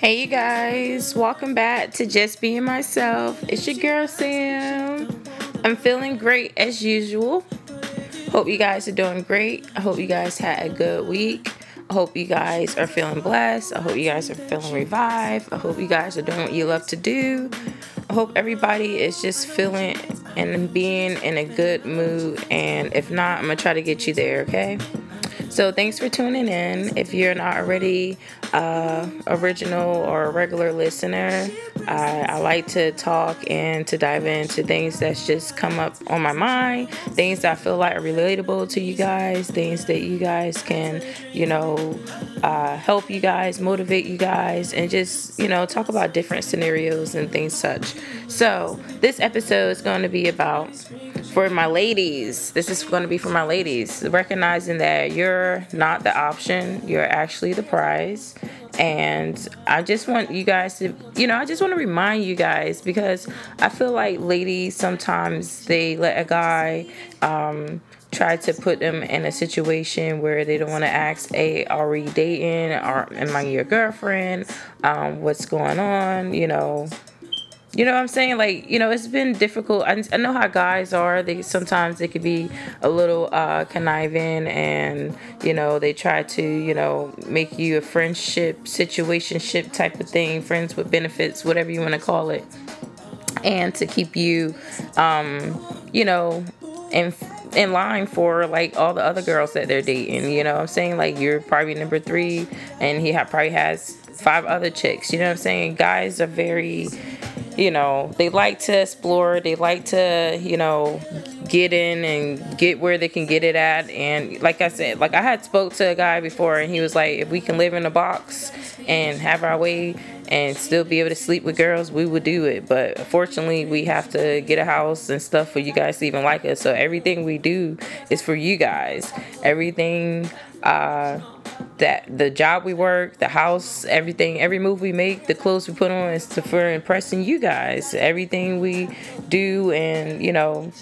Hey, you guys, welcome back to Just Being Myself. It's your girl Sam. I'm feeling great as usual. Hope you guys are doing great. I hope you guys had a good week. I hope you guys are feeling blessed. I hope you guys are feeling revived. I hope you guys are doing what you love to do. I hope everybody is just feeling and being in a good mood. And if not, I'm going to try to get you there, okay? So thanks for tuning in. If you're not already uh, original or a regular listener, I, I, like to talk and to dive into things that's just come up on my mind, things that I feel like are relatable to you guys, things that you guys can, you know, uh, help you guys, motivate you guys, and just, you know, talk about different scenarios and things such. So this episode is going to be about for my ladies, this is going to be for my ladies, recognizing that you're not the option, you're actually the prize. And I just want you guys to, you know, I just want to remind you guys because I feel like ladies sometimes they let a guy um, try to put them in a situation where they don't want to ask, "Hey, are we dating? Or am I your girlfriend? Um, what's going on?" You know, you know what I'm saying? Like, you know, it's been difficult. I, I know how guys are. They sometimes they could be a little uh, conniving, and you know, they try to, you know, make you a friendship, situationship type of thing, friends with benefits, whatever you want to call it, and to keep you, um, you know, in in line for like all the other girls that they're dating. You know what I'm saying? Like you're probably number three, and he ha- probably has five other chicks. You know what I'm saying? Guys are very you know, they like to explore, they like to, you know, get in and get where they can get it at. And like I said, like I had spoke to a guy before and he was like, if we can live in a box and have our way and still be able to sleep with girls, we would do it. But fortunately, we have to get a house and stuff for you guys to even like us. So everything we do is for you guys. Everything uh that the job we work, the house, everything, every move we make, the clothes we put on is to, for impressing you guys. Everything we do and, you know,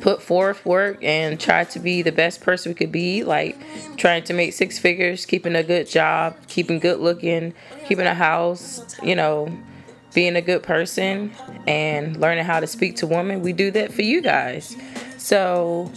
put forth work and try to be the best person we could be, like trying to make six figures, keeping a good job, keeping good looking, keeping a house, you know, being a good person and learning how to speak to women. We do that for you guys. So,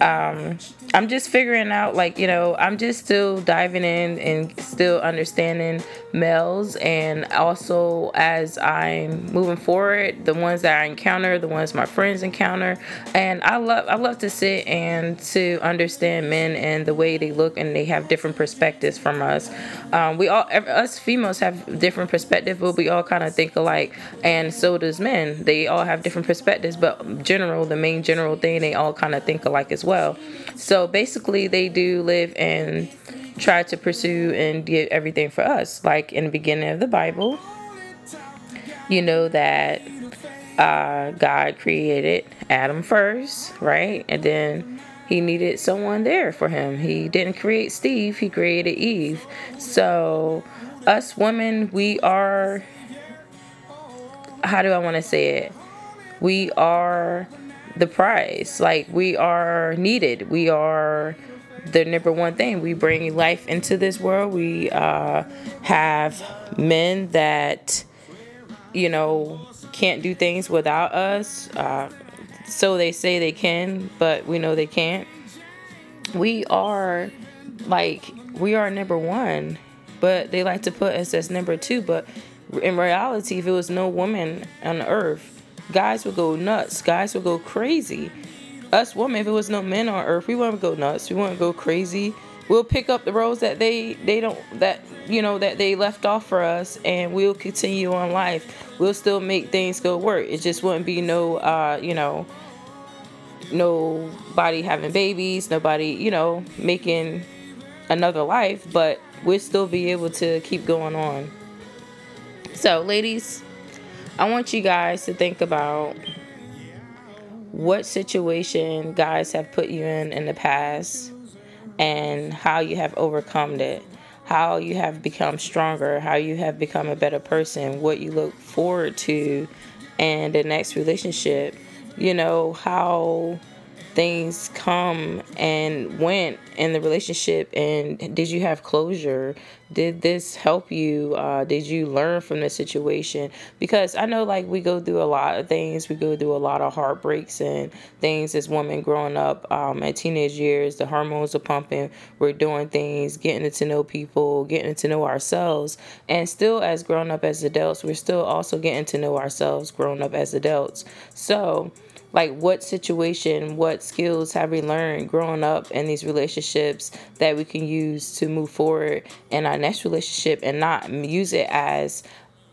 um, I'm just figuring out, like, you know, I'm just still diving in and still understanding males. And also, as I'm moving forward, the ones that I encounter, the ones my friends encounter. And I love, I love to sit and to understand men and the way they look and they have different perspectives from us. Um, we all, us females have different perspectives, but we all kind of think alike. And so does men. They all have different perspectives, but general, the main general thing, they all kind of think alike as well. So basically, they do live and try to pursue and get everything for us. Like in the beginning of the Bible, you know that uh, God created Adam first, right? And then he needed someone there for him. He didn't create Steve, he created Eve. So, us women, we are, how do I want to say it? We are the prize. Like we are needed. We are the number one thing. We bring life into this world. We uh, have men that you know can't do things without us. Uh, so they say they can, but we know they can't. We are like we are number one, but they like to put us as number two. But in reality, if it was no woman on earth, guys would go nuts. Guys would go crazy. Us women, if it was no men on earth, we wouldn't go nuts. We wouldn't go crazy. We'll pick up the roles that they they don't that you know that they left off for us, and we'll continue on life. We'll still make things go work. It just wouldn't be no uh you know nobody having babies, nobody you know making another life, but we'll still be able to keep going on. So, ladies, I want you guys to think about what situation guys have put you in in the past and how you have overcome it, how you have become stronger, how you have become a better person, what you look forward to in the next relationship. You know, how things come and went in the relationship and did you have closure? Did this help you? Uh, did you learn from the situation? Because i know like we go through a lot of things. We go through a lot of heartbreaks and things as women growing up um, at teenage years. The hormones are pumping. We're doing things getting to know people getting to know ourselves. And still as grown up as adults we're still also getting to know ourselves grown up as adults. So like what situation what skills have we learned growing up in these relationships that we can use to move forward in our next relationship and not use it as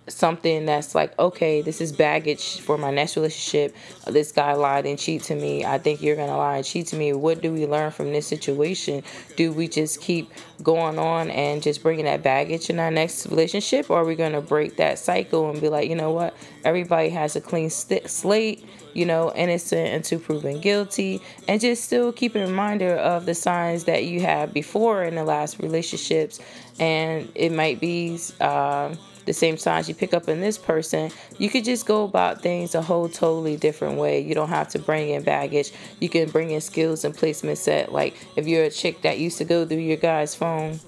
something that's like okay this is baggage for my next relationship. This guy lied and cheat to me. I think you're gonna lie and cheat to me. What do we learn from this situation? Do we just keep going on and just bringing that baggage in our next relationship? Or are we gonna break that cycle and be like you know what? Everybody has a clean st- slate you know, innocent until proven guilty, and just still keep a reminder of the signs that you had before in the last relationships. And it might be uh, the same signs you pick up in this person. You could just go about things a whole totally different way. You don't have to bring in baggage. You can bring in skills and placement set. Like if you're a chick that used to go through your guy's phone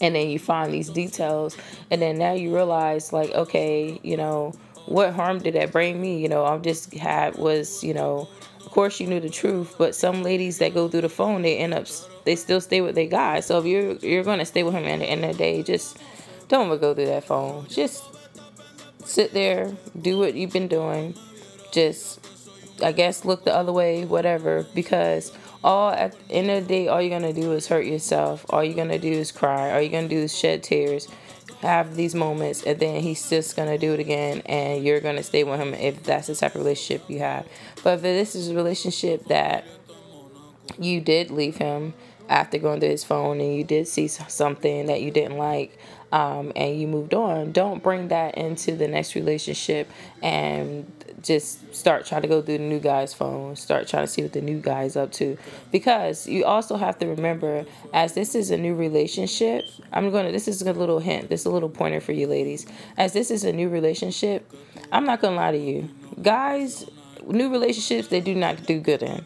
and then you find these details and then now you realize like okay you know what harm did that bring me? You know, i'm just had was, you know, of course you knew the truth, but some ladies that go through the phone, they end up, they still stay with their guy. So if you're you're gonna stay with him at the end of the day, just don't go through that phone. Just sit there, do what you've been doing. Just, I guess, look the other way, whatever, because all at the end of the day, all you're gonna do is hurt yourself. All you're gonna do is cry. All you're gonna do is shed tears have these moments and then he's just gonna do it again and you're gonna stay with him if that's the type of relationship you have but if this is a relationship that you did leave him after going through his phone and you did see something that you didn't like um, and you moved on don't bring that into the next relationship and just start trying to go through the new guy's phone, start trying to see what the new guy's up to. Because you also have to remember, as this is a new relationship, I'm going to, this is a little hint, this is a little pointer for you ladies. As this is a new relationship, I'm not going to lie to you. Guys, new relationships, they do not do good in.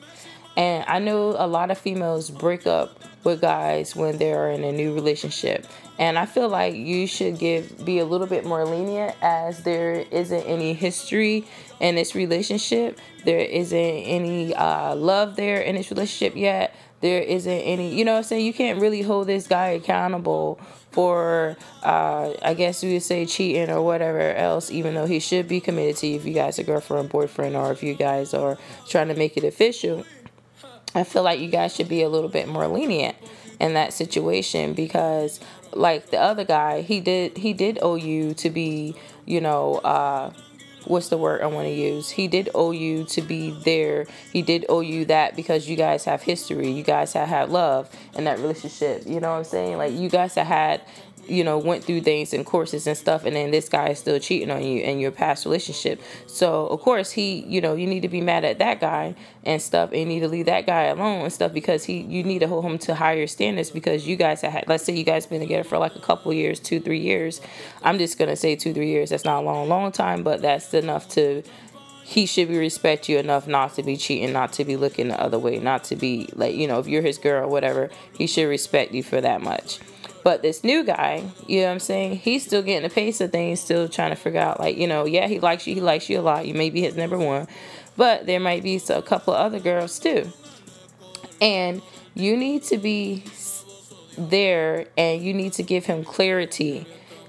And I know a lot of females break up with guys when they're in a new relationship. And I feel like you should give be a little bit more lenient as there isn't any history in this relationship. There isn't any uh, love there in this relationship yet. There isn't any, you know what I'm saying? You can't really hold this guy accountable for, uh, I guess we would say cheating or whatever else, even though he should be committed to you if you guys are girlfriend, boyfriend, or if you guys are trying to make it official. I feel like you guys should be a little bit more lenient in that situation because like the other guy he did he did owe you to be you know uh what's the word I want to use? He did owe you to be there. He did owe you that because you guys have history. You guys have had love in that relationship. You know what I'm saying? Like you guys have had you know, went through things and courses and stuff, and then this guy is still cheating on you in your past relationship. So, of course, he, you know, you need to be mad at that guy and stuff, and you need to leave that guy alone and stuff because he, you need to hold him to higher standards because you guys let's say you guys been together for like a couple years, two, three years. I'm just gonna say two, three years. That's not a long, long time, but that's enough to he should be respect you enough not to be cheating, not to be looking the other way, not to be like, you know, if you're his girl whatever, he should respect you for that much. But this new guy, you know what I'm saying? He's still getting a pace of things, still trying to figure out, like, you know, yeah, he likes you, he likes you a lot. You may be his number one, but there might be a couple of other girls too. And you need to be there and you need to give him clarity.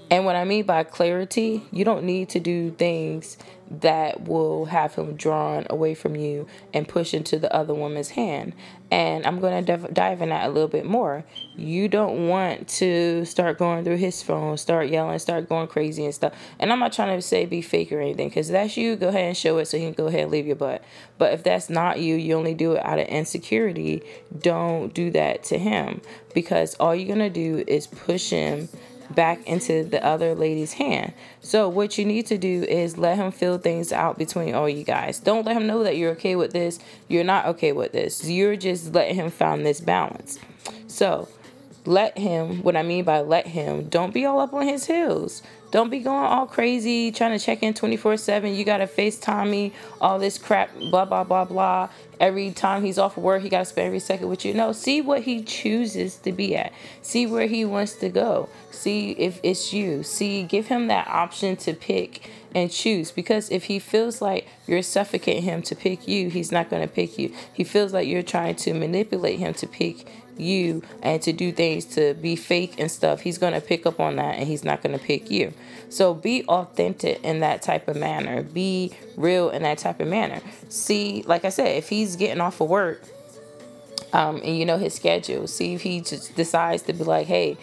And what I mean by clarity, you don't need to do things that will have him drawn away from you and push into the other woman's hand. And I'm going to dive in that a little bit more. You don't want to start going through his phone, start yelling, start going crazy and stuff. And I'm not trying to say be fake or anything, because that's you. Go ahead and show it so he can go ahead and leave your butt. But if that's not you, you only do it out of insecurity. Don't do that to him, because all you're going to do is push him back into the other lady's hand. So what you need to do is let him feel things out between all you guys. Don't let him know that you're okay with this. You're not okay with this. You're just letting him find this balance. So let him, what I mean by let him, don't be all up on his heels. Don't be going all crazy, trying to check in 24 7. You got to FaceTime me, all this crap, blah, blah, blah, blah. Every time he's off work, he got to spend every second with you. No, see what he chooses to be at. See where he wants to go. See if it's you. See, give him that option to pick and choose because if he feels like you're suffocating him to pick you, he's not going to pick you. He feels like you're trying to manipulate him to pick you and to do things to be fake and stuff, he's going to pick up on that and he's not going to pick you. So be authentic in that type of manner. Be real in that type of manner. See, like I said, if he's getting off of work um, and you know his schedule, see if he just decides to be like, hey,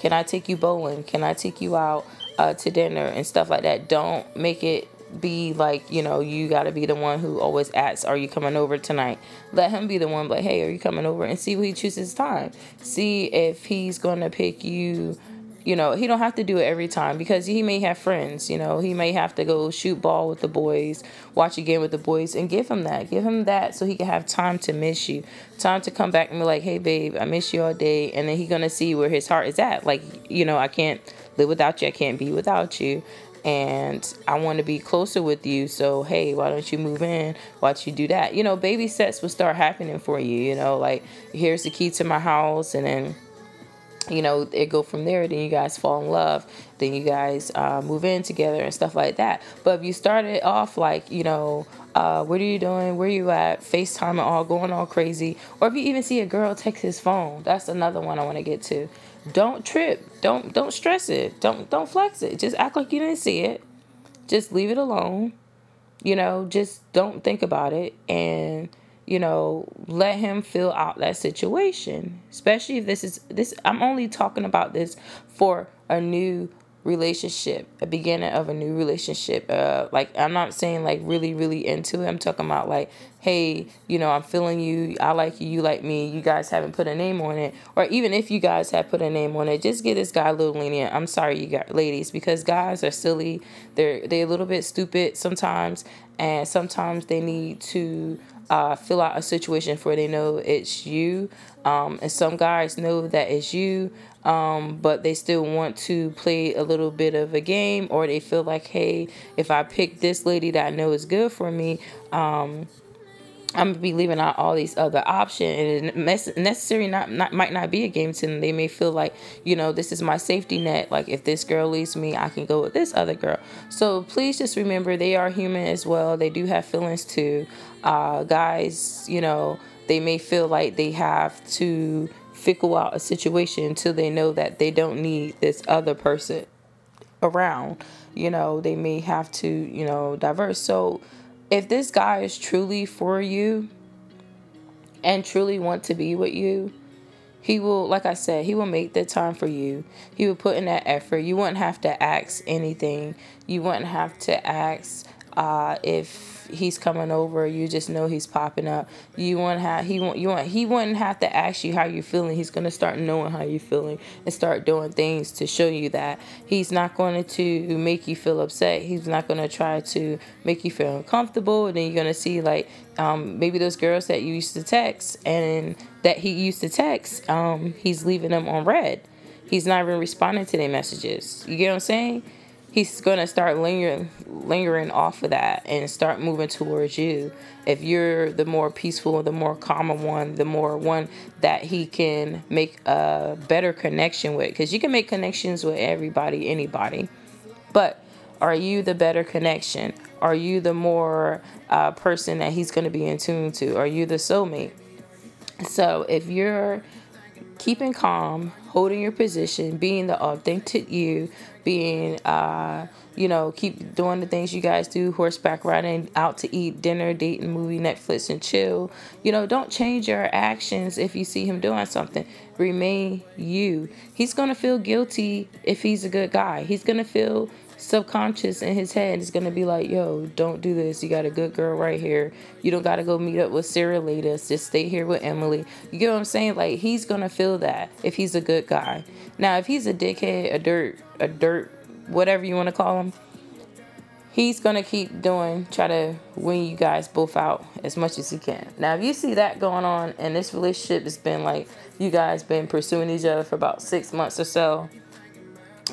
can I take you bowling? Can I take you out uh, to dinner and stuff like that? Don't make it be like, you know, you got to be the one who always asks, Are you coming over tonight? Let him be the one, like, Hey, are you coming over? And see what he chooses time. See if he's to pick you. You know, he don't have to do it every time because he may have friends. You know, he may have to go shoot ball with the boys, watch a game with the boys, and give him that. Give him that so he can have time to miss you, time to come back and be like, "Hey, babe, I miss you all day," and then he gonna see where his heart is at. Like, you know, I can't live without you. I can't be without you and I want to be closer with you. So, hey, why don't you move in? Why don't you do that? You know, baby steps will start happening for you. You know, like here's the key to my house, and then you know it go from there then you guys fall in love then you guys uh, move in together and stuff like that but if you started off like you know uh, what are you doing where you at facetime and all going all crazy or if you even see a girl text his phone that's another one i want to get to don't trip. Don't don't stress it. Don't don't flex it. Just act like you didn't see it. Just leave it alone. You know, just don't think about it and you know, let him fill out that situation. Especially if this is this I'm only talking about this for a new relationship, a beginning of a new relationship. Uh, like I'm not saying like really, really into it. I'm talking about like, hey, you know, I'm feeling you. I like you. You like me. You guys haven't put a name on it, or even if you guys have put a name on it, just give this guy a little lenient. I'm sorry, you got ladies, because guys are silly. They're they're a little bit stupid sometimes, and sometimes they need to uh, fill out a situation for they know it's you. Um, and some guys know that it's you, um, but they still want to play a little bit of a game, or they feel like, hey, if I pick this lady that I know is good for me, um, I'm gonna be leaving out all these other options, and necessary not, not might not be a game to them. They may feel like, you know, this is my safety net. Like if this girl leaves me, I can go with this other girl. So please just remember they are human as well. They do have feelings too. Uh, guys, you know, they may feel like they have to fickle out a situation until they know that they don't need this other person around. You know, they may have to, you know, diverse. So if this guy is truly for you and truly want to be with you, he will, like I said, he will make the time for you. He will put in that effort. You wouldn't have to ask anything. You wouldn't have to ask uh, if he's coming over, you just know he's popping up. You want have he want you want he wouldn't have to ask you how you're feeling. He's gonna start knowing how you're feeling and start doing things to show you that. He's not going to make you feel upset. He's not gonna try to make you feel uncomfortable. And then you're gonna see like um, maybe those girls that you used to text and that he used to text, um, he's leaving them on read. He's not even responding to their messages. You get what I'm saying? He's going to start lingering lingering off of that and start moving towards you. If you're the more peaceful the more calmer one the more one that he can make a better connection with. Because you can make connections with everybody anybody. But are you the better connection? Are you the more uh, person that he's going to be in tune to? Are you the soulmate? So if you're keeping calm holding your position being the authentic you being uh, you know keep doing the things you guys do horseback riding out to eat dinner dating movie netflix and chill. You know don't change your actions if you see him doing something. Remain you. He's gonna feel guilty if he's a good guy. He's gonna feel subconscious in his head is gonna be like, yo, don't do this. You got a good girl right here. You don't gotta go meet up with Sarah later. Just stay here with Emily. You get what I'm saying? Like he's gonna feel that if he's a good guy. Now if he's a dickhead, a dirt a dirt, whatever you want to call him, he's gonna keep doing try to win you guys both out as much as he can now if you see that going on and this relationship has been like you guys been pursuing each other for about six months or so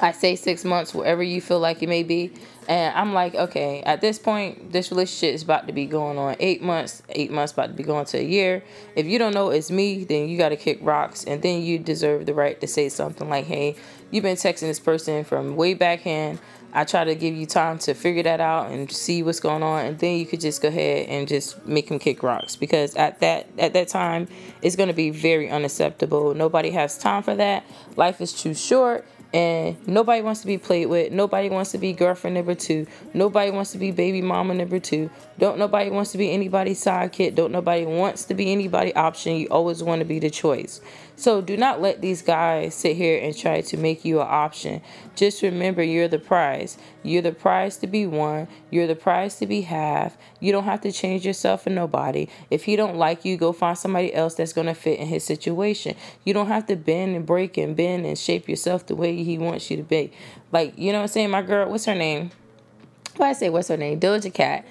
i say six months wherever you feel like it may be. And i'm like okay at this point this relationship is about to be going on eight months. Eight months about to be going to a year. If you don't know it's me then you got to kick rocks and then you deserve the right to say something like hey you've been texting this person from way back in I try to give you time to figure that out and see what's going on, and then you could just go ahead and just make him kick rocks. Because at that at that time it's going to be very unacceptable. Nobody has time for that. Life is too short, and nobody wants to be played with. Nobody wants to be girlfriend number two. Nobody wants to be baby mama number two. Don't nobody wants to be anybody's sidekick. Don't nobody wants to be anybody option. You always want to be the choice. So do not let these guys sit here and try to make you an option. Just remember you're the prize. You're the prize to be won. You're the prize to be half. You don't have to change yourself for nobody. If he don't like you, go find somebody else that's gonna fit in his situation. You don't have to bend and break and bend and shape yourself the way he wants you to be. Like, you know what I'm saying? My girl, what's her name? Why I say what's her name? Doja Cat.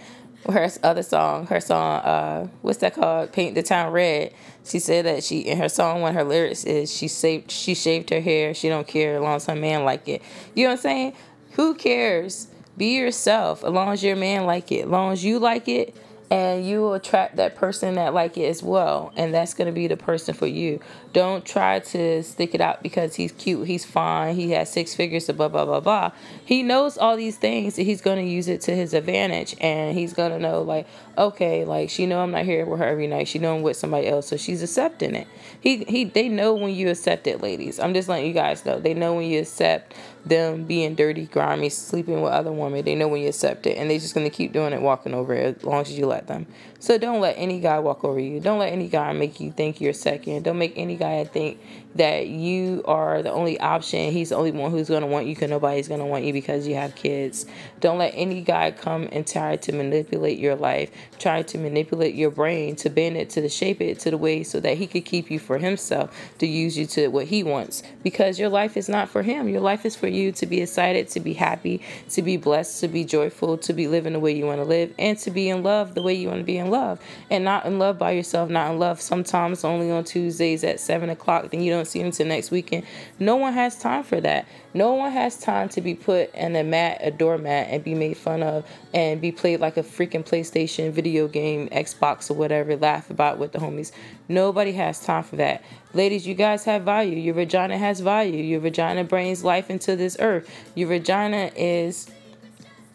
Her other song, her song, uh, what's that called? Paint the Town Red. She said that she in her song one of her lyrics is she saved she shaved her hair. She don't care as long as her man like it. You know what I'm saying? Who cares? Be yourself as long as your man like it. As long as you like it, and you will attract that person that like it as well and that's going to be the person for you. Don't try to stick it out because he's cute he's fine he has six figures blah blah blah blah. He knows all these things he's going to use it to his advantage and he's going to know like okay like she know i'm not here with her every night she know i'm with somebody else so she's accepting it. He he they know when you accept it ladies. I'm just letting you guys know. They know when you accept them being dirty, grimy, sleeping with other women. They know when you accept it, and they're just gonna keep doing it, walking over it as long as you let them. So don't let any guy walk over you. Don't let any guy make you think you're second. Don't make any guy think that you are the only option. He's the only one who's going to want you because nobody's going to want you because you have kids. Don't let any guy come and try to manipulate your life, try to manipulate your brain, to bend it, to shape it to the way so that he could keep you for himself, to use you to what he wants. Because your life is not for him. Your life is for you to be excited, to be happy, to be blessed, to be joyful, to be living the way you want to live, and to be in love the way you want to be in love and not in love by yourself, not in love sometimes only on Tuesdays at seven o'clock, then you don't see them until next weekend. No one has time for that. No one has time to be put in a mat, a doormat, and be made fun of and be played like a freaking PlayStation video game, Xbox, or whatever, laugh about with the homies. Nobody has time for that. Ladies, you guys have value. Your vagina has value. Your vagina brings life into this earth. Your vagina is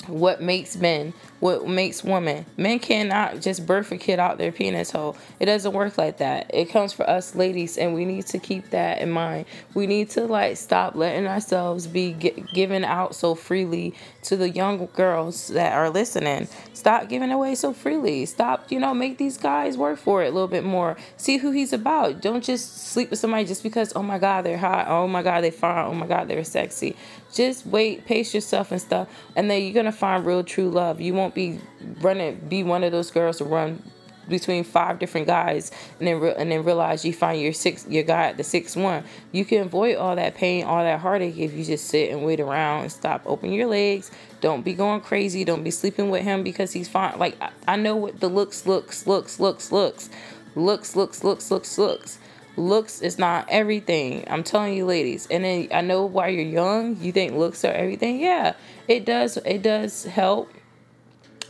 what makes men, what makes women. Men cannot just birth a kid out their penis hole. It doesn't work like that. It comes for us ladies, and we need to keep that in mind. We need to like stop letting ourselves be given out so freely to the young girls that are listening. Stop giving away so freely. Stop, you know, make these guys work for it a little bit more. See who he's about. Don't just sleep with somebody just because, oh my God, they're hot. Oh my God, they're fine. Oh my God, they're sexy. Just wait, pace yourself and stuff, and then you're gonna find real true love. You won't be running, be one of those girls to run between five different guys and then re- and then realize you find your six your guy at the sixth one you can avoid all that pain all that heartache if you just sit and wait around and stop open your legs don't be going crazy don't be sleeping with him because he's fine like I, I know what the looks looks looks looks looks looks looks looks looks looks looks is not everything. I'm telling you, ladies. And then I know while you're young, you think looks are everything. Yeah, it does. It does help.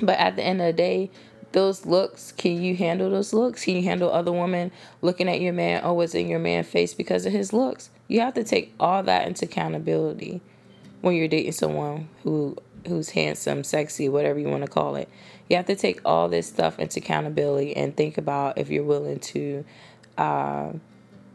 But at the end of the day, those looks, can you handle those looks? Can you handle other women looking at your man or what's in your man's face because of his looks? You have to take all that into accountability when you're dating someone who who's handsome, sexy, whatever you want to call it. You have to take all this stuff into accountability and think about if you're willing to uh,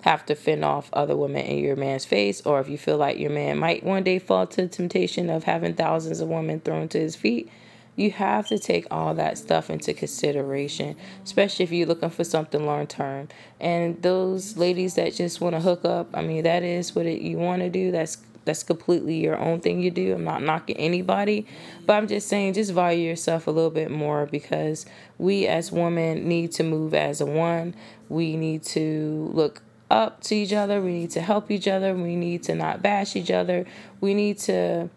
have to fend off other women in your man's face, or if you feel like your man might one day fall to the temptation of having thousands of women thrown to his feet, you have to take all that stuff into consideration, especially if you're looking for something long term. And those ladies that just want to hook up, I mean, that is what it, you want to do. That's that's completely your own thing you do. I'm not knocking anybody, but I'm just saying just value yourself a little bit more because we as women need to move as a one. We need to look up to each other. We need to help each other. We need to not bash each other. We need to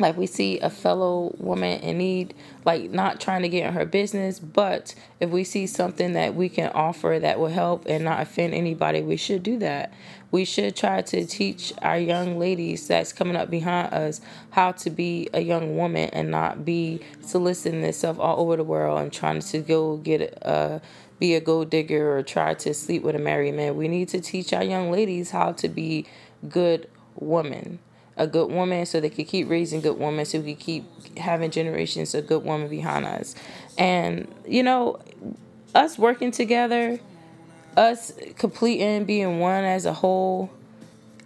like we see a fellow woman in need like not trying to get in her business but if we see something that we can offer that will help and not offend anybody we should do that. We should try to teach our young ladies that's coming up behind us how to be a young woman and not be soliciting themselves all over the world and trying to go get a be a gold digger or try to sleep with a married man. We need to teach our young ladies how to be good women a good woman so they could keep raising good women so we could keep having generations of good women behind us. And, you know, us working together, us completing, being one as a whole,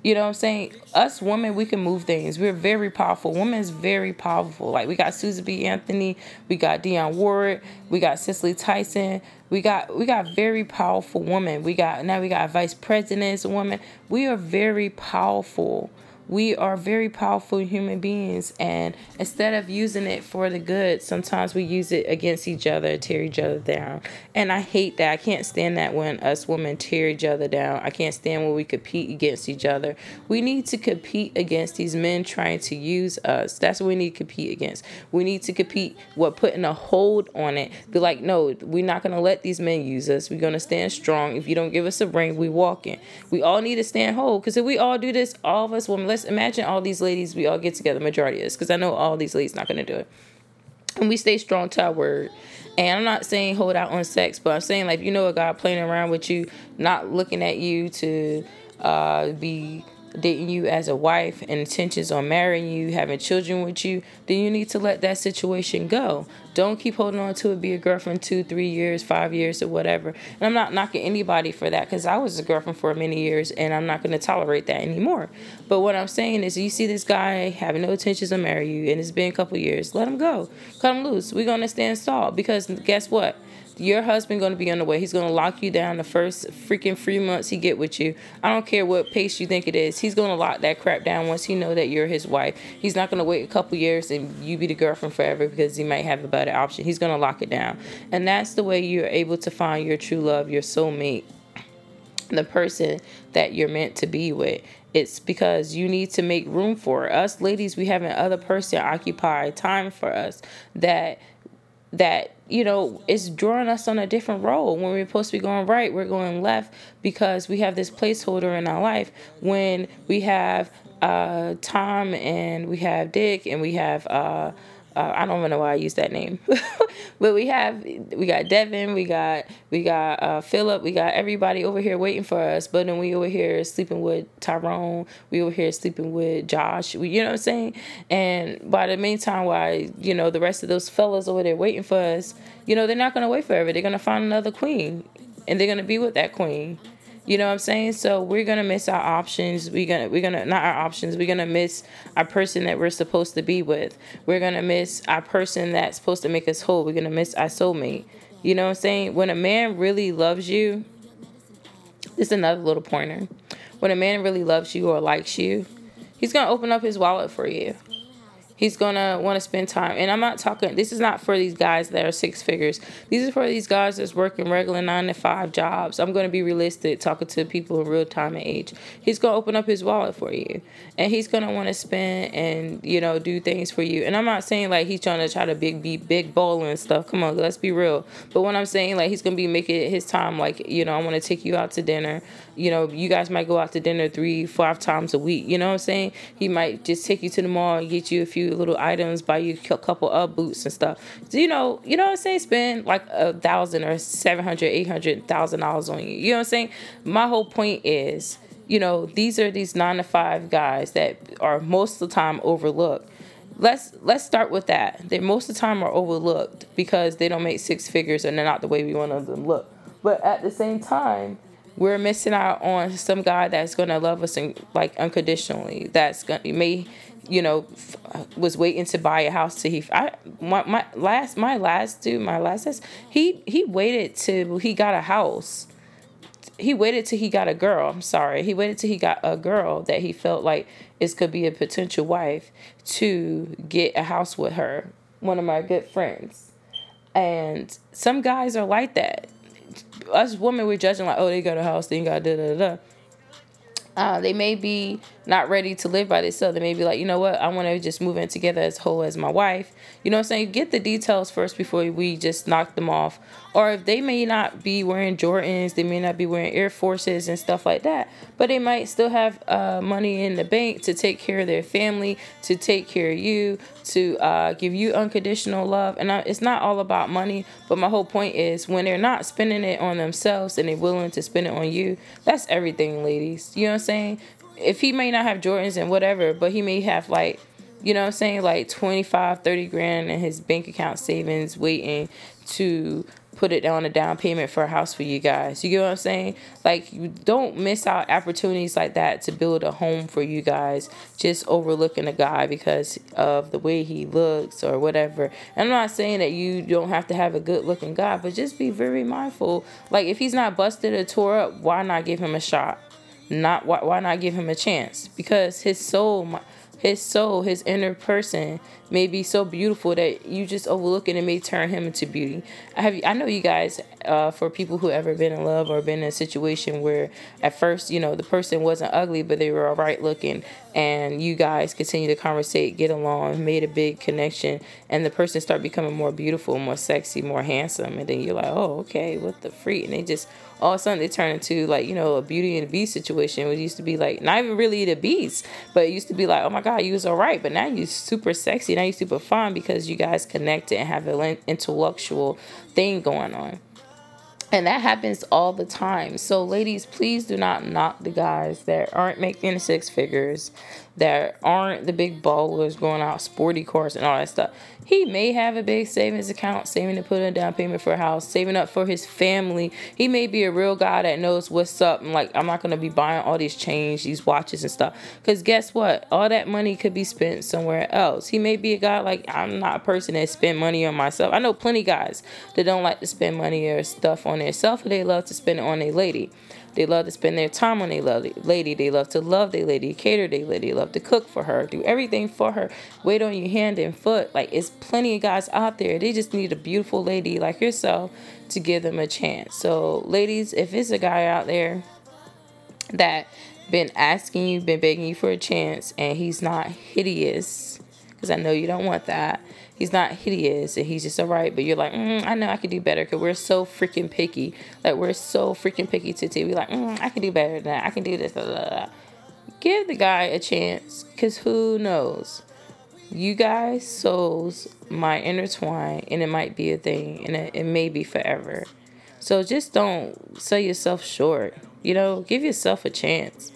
you know what I'm saying? Us women, we can move things. We're very powerful. Women is very powerful. Like we got Susan B. Anthony, we got Dionne Warwick, we got Cicely Tyson, we got we got very powerful women. We got now we got vice presidents, women. We are very powerful we are very powerful human beings and instead of using it for the good sometimes we use it against each other tear each other down. And i hate that. I can't stand that when us women tear each other down. I can't stand when we compete against each other. We need to compete against these men trying to use us. That's what we need to compete against. We need to compete what putting a hold on it. Be like no we're not going to let these men use us. We're going to stand strong. If you don't give us a ring we walking. We all need to stand hold because if we all do this all of us women let's imagine all these ladies, we all get together, majority of us, because I know all these ladies not going to do it. And we stay strong to our word. And I'm not saying hold out on sex, but I'm saying like you know a guy playing around with you, not looking at you to uh, be dating you as a wife and intentions on marrying you, having children with you, then you need to let that situation go. Don't keep holding on to it, be a girlfriend two, three years, five years, or whatever. And I'm not knocking anybody for that because I was a girlfriend for many years and I'm not going to tolerate that anymore. But what I'm saying is, you see this guy having no intentions to marry you and it's been a couple years, let him go. Cut him loose. We're going to stand tall because guess what? Your husband going to be on the way. He's going to lock you down the first freaking three months he get with you. I don't care what pace you think it is. He's going to lock that crap down once he know that you're his wife. He's not going to wait a couple years and you be the girlfriend forever because he might have a better option. He's going to lock it down. And that's the way you're able to find your true love, your soulmate, the person that you're meant to be with it's because you need to make room for us ladies we have an other person occupy time for us that that you know is drawing us on a different road. When we're supposed to be going right we're going left because we have this placeholder in our life. When we have uh, tom and we have dick and we have uh, uh, I don't even know why I use that name, but we have we got Devin, we got we got uh, Philip, we got everybody over here waiting for us. But then we over here sleeping with Tyrone, we over here sleeping with Josh. We, you know what I'm saying? And by the meantime, why you know the rest of those fellas over there waiting for us, you know they're not gonna wait forever. They're gonna find another queen, and they're gonna be with that queen. You know what I'm saying? So we're gonna miss our options. We're gonna we're gonna not our options. We're gonna miss our person that we're supposed to be with. We're gonna miss our person that's supposed to make us whole. We're gonna miss our soulmate. You know what I'm saying? When a man really loves you, this is another little pointer. When a man really loves you or likes you, he's gonna open up his wallet for you. He's gonna want to spend time. And I'm not talking. This is not for these guys that are six figures. These are for these guys that's working regular nine to five jobs. I'm gonna be realistic, talking to people in real time and age. He's gonna open up his wallet for you, and he's gonna want to spend and you know do things for you. And I'm not saying like he's trying to try to big be big baller and stuff. Come on, let's be real. But when I'm saying like he's gonna be making his time, like you know, I want to take you out to dinner. You know, you guys might go out to dinner three, five times a week. You know what I'm saying? He might just take you to the mall and get you a few little items, buy you a couple of boots and stuff. So, you know, you know what I'm saying? Spend like a thousand or seven hundred, eight hundred thousand dollars on you. You know what I'm saying? My whole point is, you know, these are these nine to five guys that are most of the time overlooked. Let's let's start with that. They most of the time are overlooked because they don't make six figures and they're not the way we want them to look. But at the same time, we're missing out on some guy that's gonna love us and like unconditionally. That's gonna may, you know, f- was waiting to buy a house to he. I my, my last my last dude my last is he he waited till he got a house. He waited till he got a girl. I'm sorry. He waited till he got a girl that he felt like is could be a potential wife to get a house with her. One of my good friends. And some guys are like that us women we're judging like, oh, they got a house, they got da da da. Uh, they may be not ready to live by themselves. They may be like, you know what, I want to just move in together as whole as my wife. You know what I'm saying? Get the details first before we just knock them off. Or if they may not be wearing Jordans, they may not be wearing Air Forces and stuff like that, but they might still have uh, money in the bank to take care of their family, to take care of you, to uh, give you unconditional love. And I, it's not all about money, but my whole point is when they're not spending it on themselves and they're willing to spend it on you, that's everything, ladies. You know what I'm saying? If he may not have Jordans and whatever, but he may have like you know what I'm saying, like 25, 30 grand in his bank account savings waiting to put it on a down payment for a house for you guys. You get what I'm saying? Like you don't miss out opportunities like that to build a home for you guys just overlooking a guy because of the way he looks or whatever. And I'm not saying that you don't have to have a good looking guy, but just be very mindful. Like if he's not busted or tore up, why not give him a shot? Not why, why not give him a chance? Because his soul his soul, his inner person may be so beautiful that you just overlook it and may turn him into beauty. I have I know you guys uh, for people who ever been in love or been in a situation where at first you know the person wasn't ugly but they were alright looking and you guys continue to conversate, get along, made a big connection, and the person start becoming more beautiful, more sexy, more handsome, and then you're like, oh okay, what the freak, and they just all of a sudden they turn into like you know a Beauty and the Beast situation. It used to be like not even really the Beast, but it used to be like oh my god, you was alright, but now you super sexy, now you're super fun because you guys connected and have an intellectual thing going on. And that happens all the time. So, ladies, please do not knock the guys that aren't making six figures, that aren't the big ballers going out sporty cars and all that stuff. He may have a big savings account, saving to put a down payment for a house, saving up for his family. He may be a real guy that knows what's up. And like, I'm not gonna be buying all these chains, these watches and stuff. Cause guess what? All that money could be spent somewhere else. He may be a guy like I'm not a person that spend money on myself. I know plenty guys that don't like to spend money or stuff on themselves, they love to spend it on a lady. They love to spend their time on their lady. They love to love their lady, cater their lady, love to cook for her, do everything for her, wait on your hand and foot. Like it's plenty of guys out there. They just need a beautiful lady like yourself to give them a chance. So, ladies, if it's a guy out there that been asking you, been begging you for a chance, and he's not hideous, because I know you don't want that he's not hideous and he's just alright, but you're like, mm, I know I could do better because we're so freaking picky. Like, we're so freaking picky to. We're like, mm, I can do better than that. I can do this. Blah, blah, blah. Give the guy a chance because who knows? You guys' souls might intertwine and it might be a thing and it, it may be forever. So just don't sell yourself short. You know, give yourself a chance.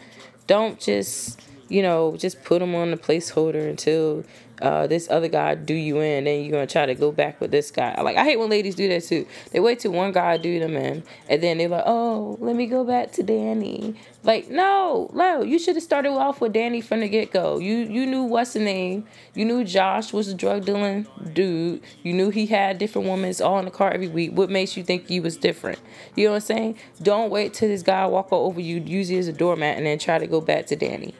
Don't just, you know, just put them on the placeholder until uh, this other guy do you in, then you're gonna try to go back with this guy. Like I hate when ladies do that too. They wait till one guy do them in, and then they're like, oh, let me go back to Danny. Like no, no, you should have started off with Danny from the get go. You you knew what's the name. You knew Josh was a drug dealing dude. You knew he had different women all in the car every week. What makes you think he was different? You know what I'm saying? Don't wait till this guy walk all over you, use you as a doormat, and then try to go back to Danny.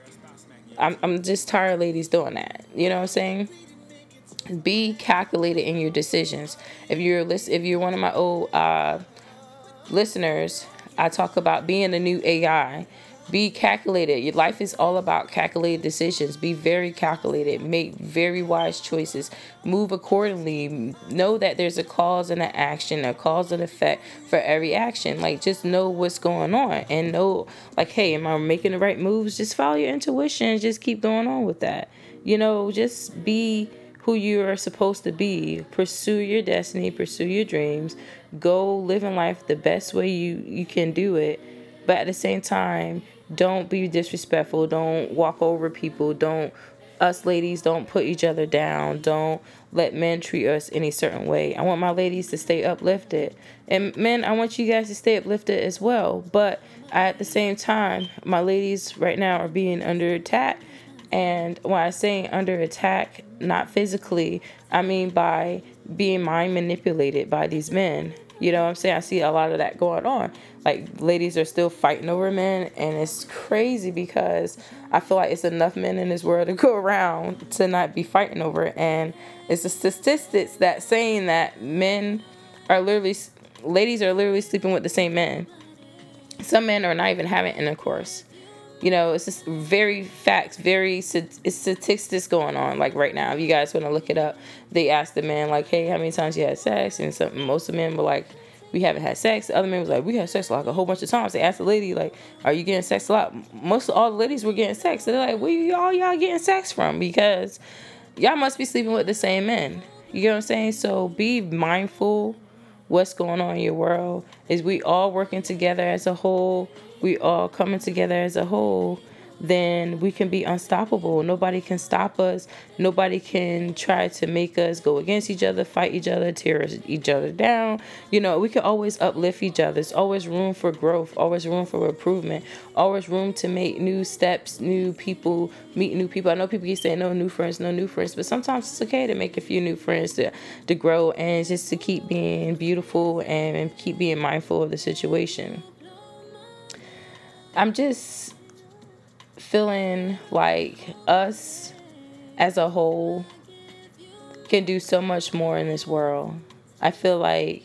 I'm, I'm just tired of ladies doing that. You know what I'm saying? Be calculated in your decisions. If you're list, if you're one of my old uh, listeners, I talk about being the new AI be calculated. Your life is all about calculated decisions. Be very calculated. Make very wise choices. Move accordingly. Know that there's a cause and an action, a cause and effect for every action. Like just know what's going on and know like, hey, am I making the right moves? Just follow your intuition. Just keep going on with that. You know, just be who you are supposed to be. Pursue your destiny, pursue your dreams. Go live living life the best way you, you can do it. But at the same time, don't be disrespectful. Don't walk over people. Don't us ladies don't put each other down. Don't let men treat us any certain way. I want my ladies to stay uplifted. And men, I want you guys to stay uplifted as well. But at the same time, my ladies right now are being under attack. And when I say under attack, not physically, I mean by being mind manipulated by these men. You know what I'm saying? I see a lot of that going on. Like ladies are still fighting over men and it's crazy because I feel like it's enough men in this world to go around to not be fighting over it. And it's the statistics that saying that men are literally ladies are literally sleeping with the same men. Some men are not even having intercourse. you know, it's just very facts, very it's statistics going on like right now. If you guys want to look it up, they asked the man like, "Hey, how many times you had sex?" And some most of men were like, "We haven't had sex." The other man was like, "We had sex like a whole bunch of times." They asked the lady like, "Are you getting sex a lot?" Most of all the ladies were getting sex. So they're like, "Where y'all y'all getting sex from?" Because y'all must be sleeping with the same men. You know what I'm saying? So be mindful what's going on in your world. Is we all working together as a whole? We all coming together as a whole then we can be unstoppable. Nobody can stop us. Nobody can try to make us go against each other, fight each other, tear each other down. You know, we can always uplift each other. There's always room for growth, always room for improvement, always room to make new steps, new people, meet new people. I know people keep saying no new friends, no new friends, but sometimes it's okay to make a few new friends to, to grow and just to keep being beautiful and, and keep being mindful of the situation. I'm just feeling like us as a whole can do so much more in this world. I feel like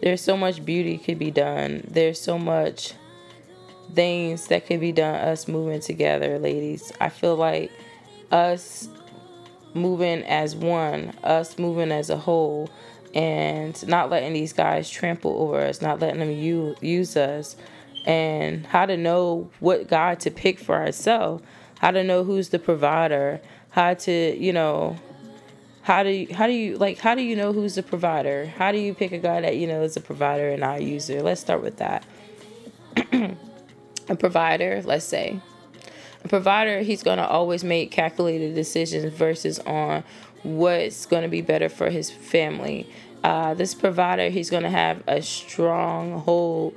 there's so much beauty could be done. There's so much things that could be done us moving together, ladies. I feel like us moving as one, us moving as a whole and not letting these guys trample over us, not letting them use us and how to know what God to pick for ourselves, how to know who's the provider, how to, you know, how do you, how do you like how do you know who's the provider? How do you pick a guy that you know is a provider and not a user? Let's start with that. a provider, let's say. A provider, he's going to always make calculated decisions versus on what's going to be better for his family. Uh, this provider, he's going to have a strong hold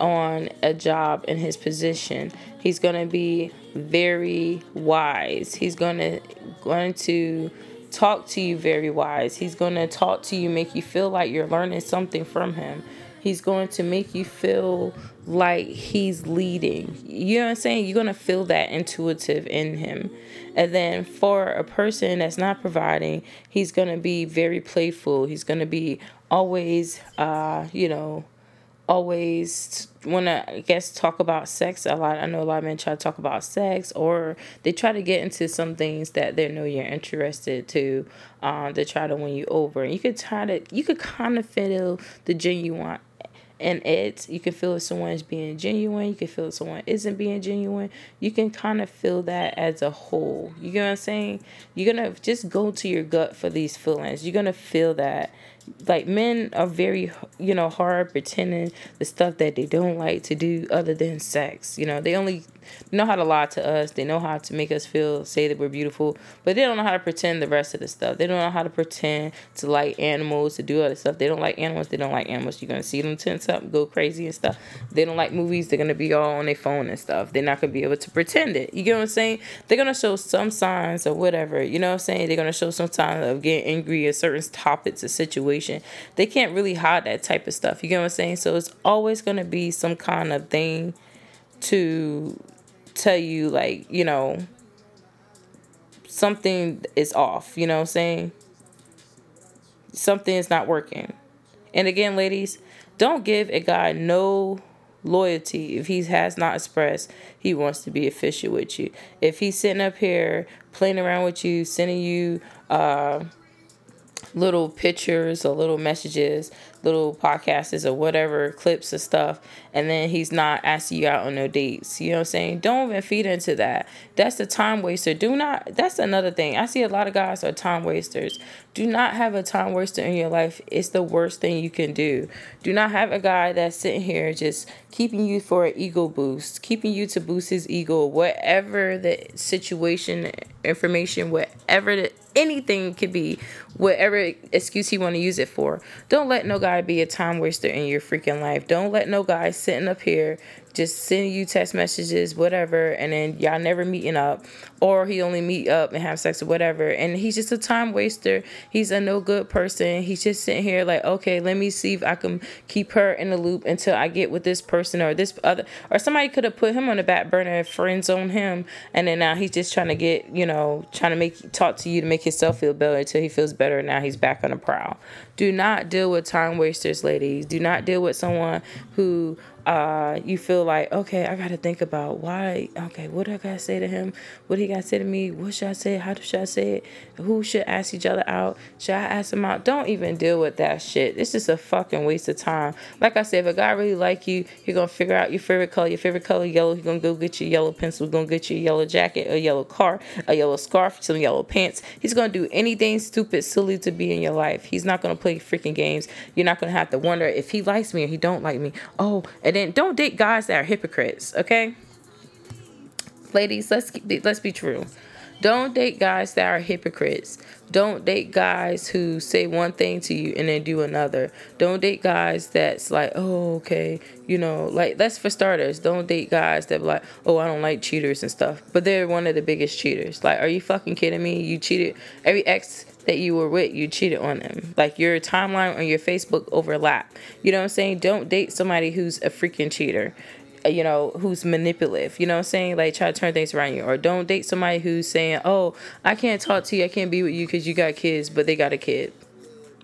on a job in his position. He's going to be very wise. He's going to going to talk to you very wise. He's going to talk to you make you feel like you're learning something from him. He's going to make you feel like he's leading. You know what I'm saying? You're going to feel that intuitive in him. And then for a person that's not providing, he's going to be very playful. He's going to be always, uh, you know, always want to, I guess, talk about sex a lot. I know a lot of men try to talk about sex, or they try to get into some things that they know you're interested to, um, to try to win you over. And you could try to, you could kind of feel the genuine and it. You can feel if someone is being genuine. You can feel if someone isn't being genuine. You can kind of feel that as a whole. You get what I'm saying? You're gonna just go to your gut for these feelings. You're gonna feel that like men are very you know hard pretending the stuff that they don't like to do other than sex you know they only know how to lie to us. They know how to make us feel say that we're beautiful but they don't know how to pretend the rest of the stuff. They don't know how to pretend to like animals to do other stuff. They don't like animals. They don't like animals. You're gonna see them tense up go crazy and stuff. They don't like movies. They're gonna be all on their phone and stuff. They're not gonna be able to pretend it. You get what i'm saying? They're gonna show some signs or whatever. You know what i'm saying? They're gonna show some signs of getting angry at certain topics or situation. They can't really hide that type of stuff. You get what i'm saying? So it's always gonna be some kind of thing to tell you like, you know, something is off, you know what I'm saying? Something is not working. And again, ladies, don't give a guy no loyalty if he has not expressed he wants to be official with you. If he's sitting up here playing around with you, sending you uh, little pictures or little messages little podcasts or whatever clips of stuff and then he's not asking you out on no dates. You know what i'm saying? Don't even feed into that. That's the time waster. Do not that's another thing. I see a lot of guys are time wasters. Do not have a time waster in your life. It's the worst thing you can do. Do not have a guy that's sitting here just keeping you for an ego boost keeping you to boost his ego whatever the situation information whatever the anything could be whatever excuse he want to use it for. Don't let no guy be a time waster in your freaking life. Don't let no guy sitting up here just send you text messages, whatever, and then y'all never meeting up, or he only meet up and have sex or whatever, and he's just a time waster. He's a no good person. He's just sitting here like, okay, let me see if I can keep her in the loop until I get with this person or this other, or somebody could have put him on the back burner and friends on him, and then now he's just trying to get, you know, trying to make talk to you to make himself feel better until he feels better. And now he's back on the prowl. Do not deal with time wasters, ladies. Do not deal with someone who uh, you feel like, okay, I gotta think about why, okay, what do I gotta say to him? What he gotta say to me? What should I say? How should I say it? Who should ask each other out? Should I ask them out? Don't even deal with that shit. It's just a fucking waste of time. Like I said, if a guy really like you, he gonna figure out your favorite color. Your favorite color yellow. He gonna go get you yellow pencil. Gonna get you a yellow jacket, a yellow car, a yellow scarf, some yellow pants. He's gonna do anything stupid, silly to be in your life. He's not gonna play freaking games. You're not gonna have to wonder if he likes me or he don't like me. Oh, and then don't date guys that are hypocrites, okay? Ladies, let's let's be true. Don't date guys that are hypocrites. Don't date guys who say one thing to you and then do another. Don't date guys that's like, oh, okay, you know, like that's for starters. Don't date guys that like, oh, I don't like cheaters and stuff. But they're one of the biggest cheaters. Like, are you fucking kidding me? You cheated every ex that you were with, you cheated on them. Like your timeline on your Facebook overlap. You know what I'm saying? Don't date somebody who's a freaking cheater. Uh, you know, who's manipulative. You know what I'm saying? Like try to turn things around you. Or don't date somebody who's saying, "Oh, I can't talk to you. I can't be with you because you got kids, but they got a kid,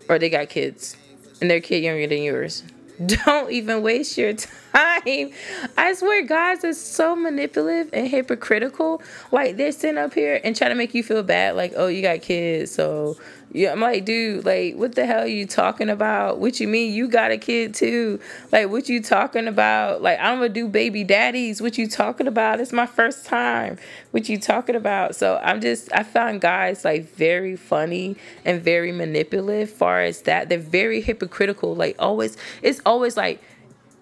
or they got kids, and their kid younger than yours." Don't even waste your time. I swear, guys are so manipulative and hypocritical. Like they're sitting up here and trying to make you feel bad. Like, oh, you got kids, so yeah. I'm like, dude, like, what the hell are you talking about? What you mean you got a kid too? Like, what you talking about? Like, I'm gonna do baby daddies. What you talking about? It's my first time. What you talking about? So I'm just, I found guys like very funny and very manipulative. Far as that, they're very hypocritical. Like always, it's always like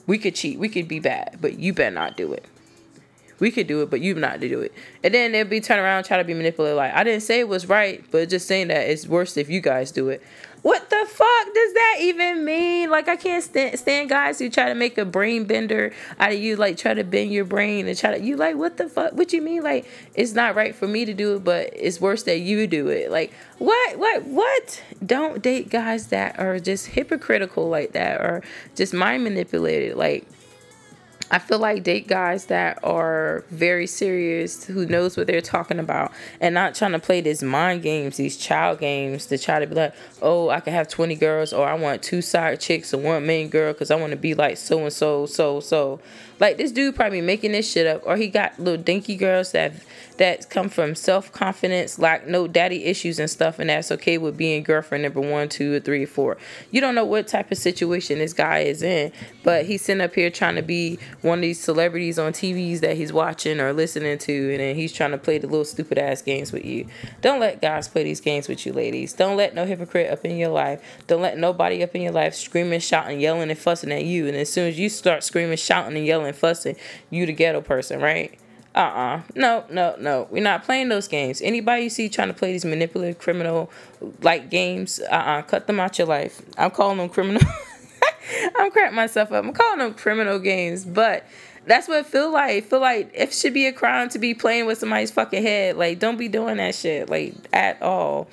we could cheat, we could be bad, but you better not do it. We could do it, but you not to do it. And then they'll be turn around try to be manipulated. Like I didn't say it was right, but just saying that it's worse if you guys do it. What the fuck does that even mean? Like I can't stand, stand guys who try to make a brain bender out of you, like try to bend your brain and try to you like what the fuck? What you mean? Like it's not right for me to do it, but it's worse that you do it. Like what? What? What? Don't date guys that are just hypocritical like that or just mind manipulated. Like I feel like date guys that are very serious, who knows what they're talking about, and not trying to play these mind games, these child games to try to be like, oh, I can have 20 girls, or I want two side chicks and one main girl because I want to be like so and so, so, so. Like this dude probably making this shit up, or he got little dinky girls that that come from self confidence, like no daddy issues and stuff, and that's okay with being girlfriend number one, two, or three, or four. You don't know what type of situation this guy is in, but he's sitting up here trying to be one of these celebrities on TVs that he's watching or listening to, and then he's trying to play the little stupid ass games with you. Don't let guys play these games with you, ladies. Don't let no hypocrite up in your life. Don't let nobody up in your life screaming, shouting, yelling, and fussing at you. And as soon as you start screaming, shouting, and yelling, fussing, you the ghetto person, right? Uh-uh. No no no. We're not playing those games. Anybody you see trying to play these manipulative criminal like games uh-uh. Cut them out your life. I'm calling them criminal. I'm cracking myself up. I'm calling them criminal games. But that's what it feel like. Feel like it should be a crime to be playing with somebody's fucking head. Like don't be doing that shit like at all.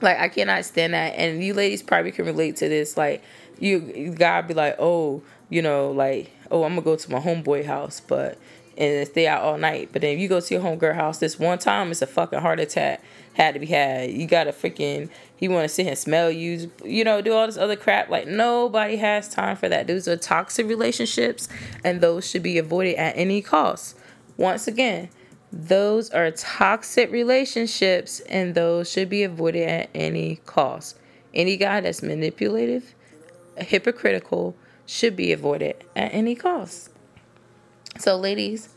Like i cannot stand that. And you ladies probably can relate to this. Like you, you gotta be like oh you know like oh i'm gonna go to my homeboy house. But and stay out all night. But then if you go to your homegirl house this one time, it's a fucking heart attack had to be had. You gotta freaking he want to sit and smell you, you know, do all this other crap. Like nobody has time for that. Those are toxic relationships, and those should be avoided at any cost. Once again, those are toxic relationships, and those should be avoided at any cost. Any guy that's manipulative, hypocritical, should be avoided at any cost. So, ladies,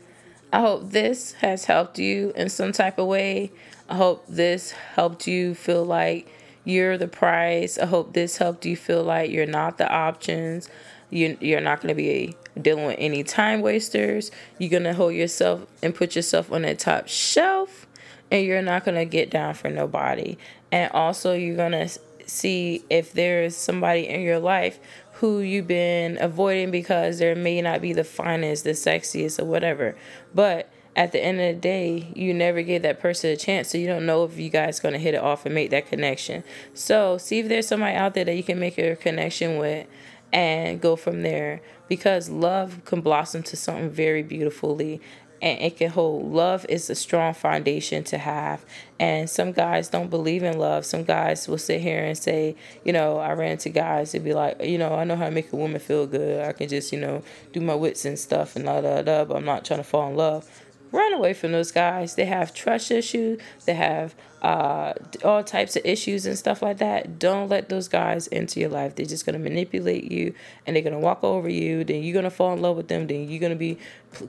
I hope this has helped you in some type of way. I hope this helped you feel like you're the prize. I hope this helped you feel like you're not the options. You, you're not going to be dealing with any time wasters. You're going to hold yourself and put yourself on the top shelf, and you're not going to get down for nobody. And also, you're going to see if there is somebody in your life who you've been avoiding because there may not be the finest, the sexiest, or whatever. But at the end of the day, you never give that person a chance, so you don't know if you guys gonna hit it off and make that connection. So see if there's somebody out there that you can make a connection with and go from there because love can blossom to something very beautifully and it can hold love is a strong foundation to have and some guys don't believe in love some guys will sit here and say you know i ran to guys to be like you know i know how to make a woman feel good i can just you know do my wits and stuff and da da da but i'm not trying to fall in love run away from those guys. They have trust issues. They have uh, all types of issues and stuff like that. Don't let those guys into your life. They're just gonna manipulate you, and they're gonna walk over you. Then you're gonna fall in love with them. Then you're gonna be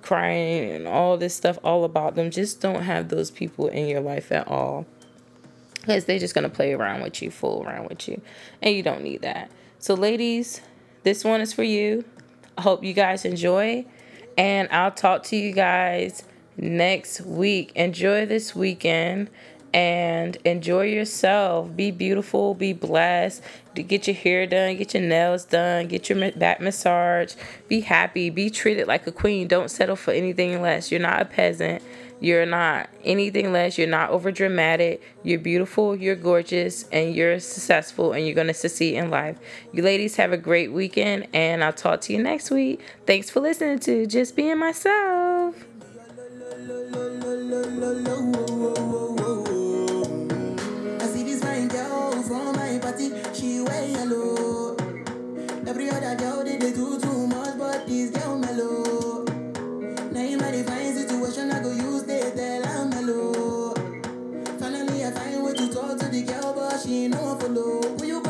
crying and all this stuff all about them. Just don't have those people in your life at all, because they're just gonna play around with you, fool around with you, and you don't need that. So, ladies, this one is for you. I hope you guys enjoy, and I'll talk to you guys next week. Enjoy this weekend and enjoy yourself. Be beautiful, be blessed. Get your hair done, get your nails done, get your back massage. Be happy, be treated like a queen. Don't settle for anything less. You're not a peasant. You're not anything less. You're not over dramatic. You're beautiful, you're gorgeous, and you're successful, and you're going to succeed in life. You ladies have a great weekend, and I'll talk to you next week. Thanks for listening to Just Being Myself. party, she wear yellow. Every other girl they, they do too much, but this girl mellow. Now in my divine situation, I go use they tell I'm mellow. Finally, I find what to talk to the girl, but she no follow. Will you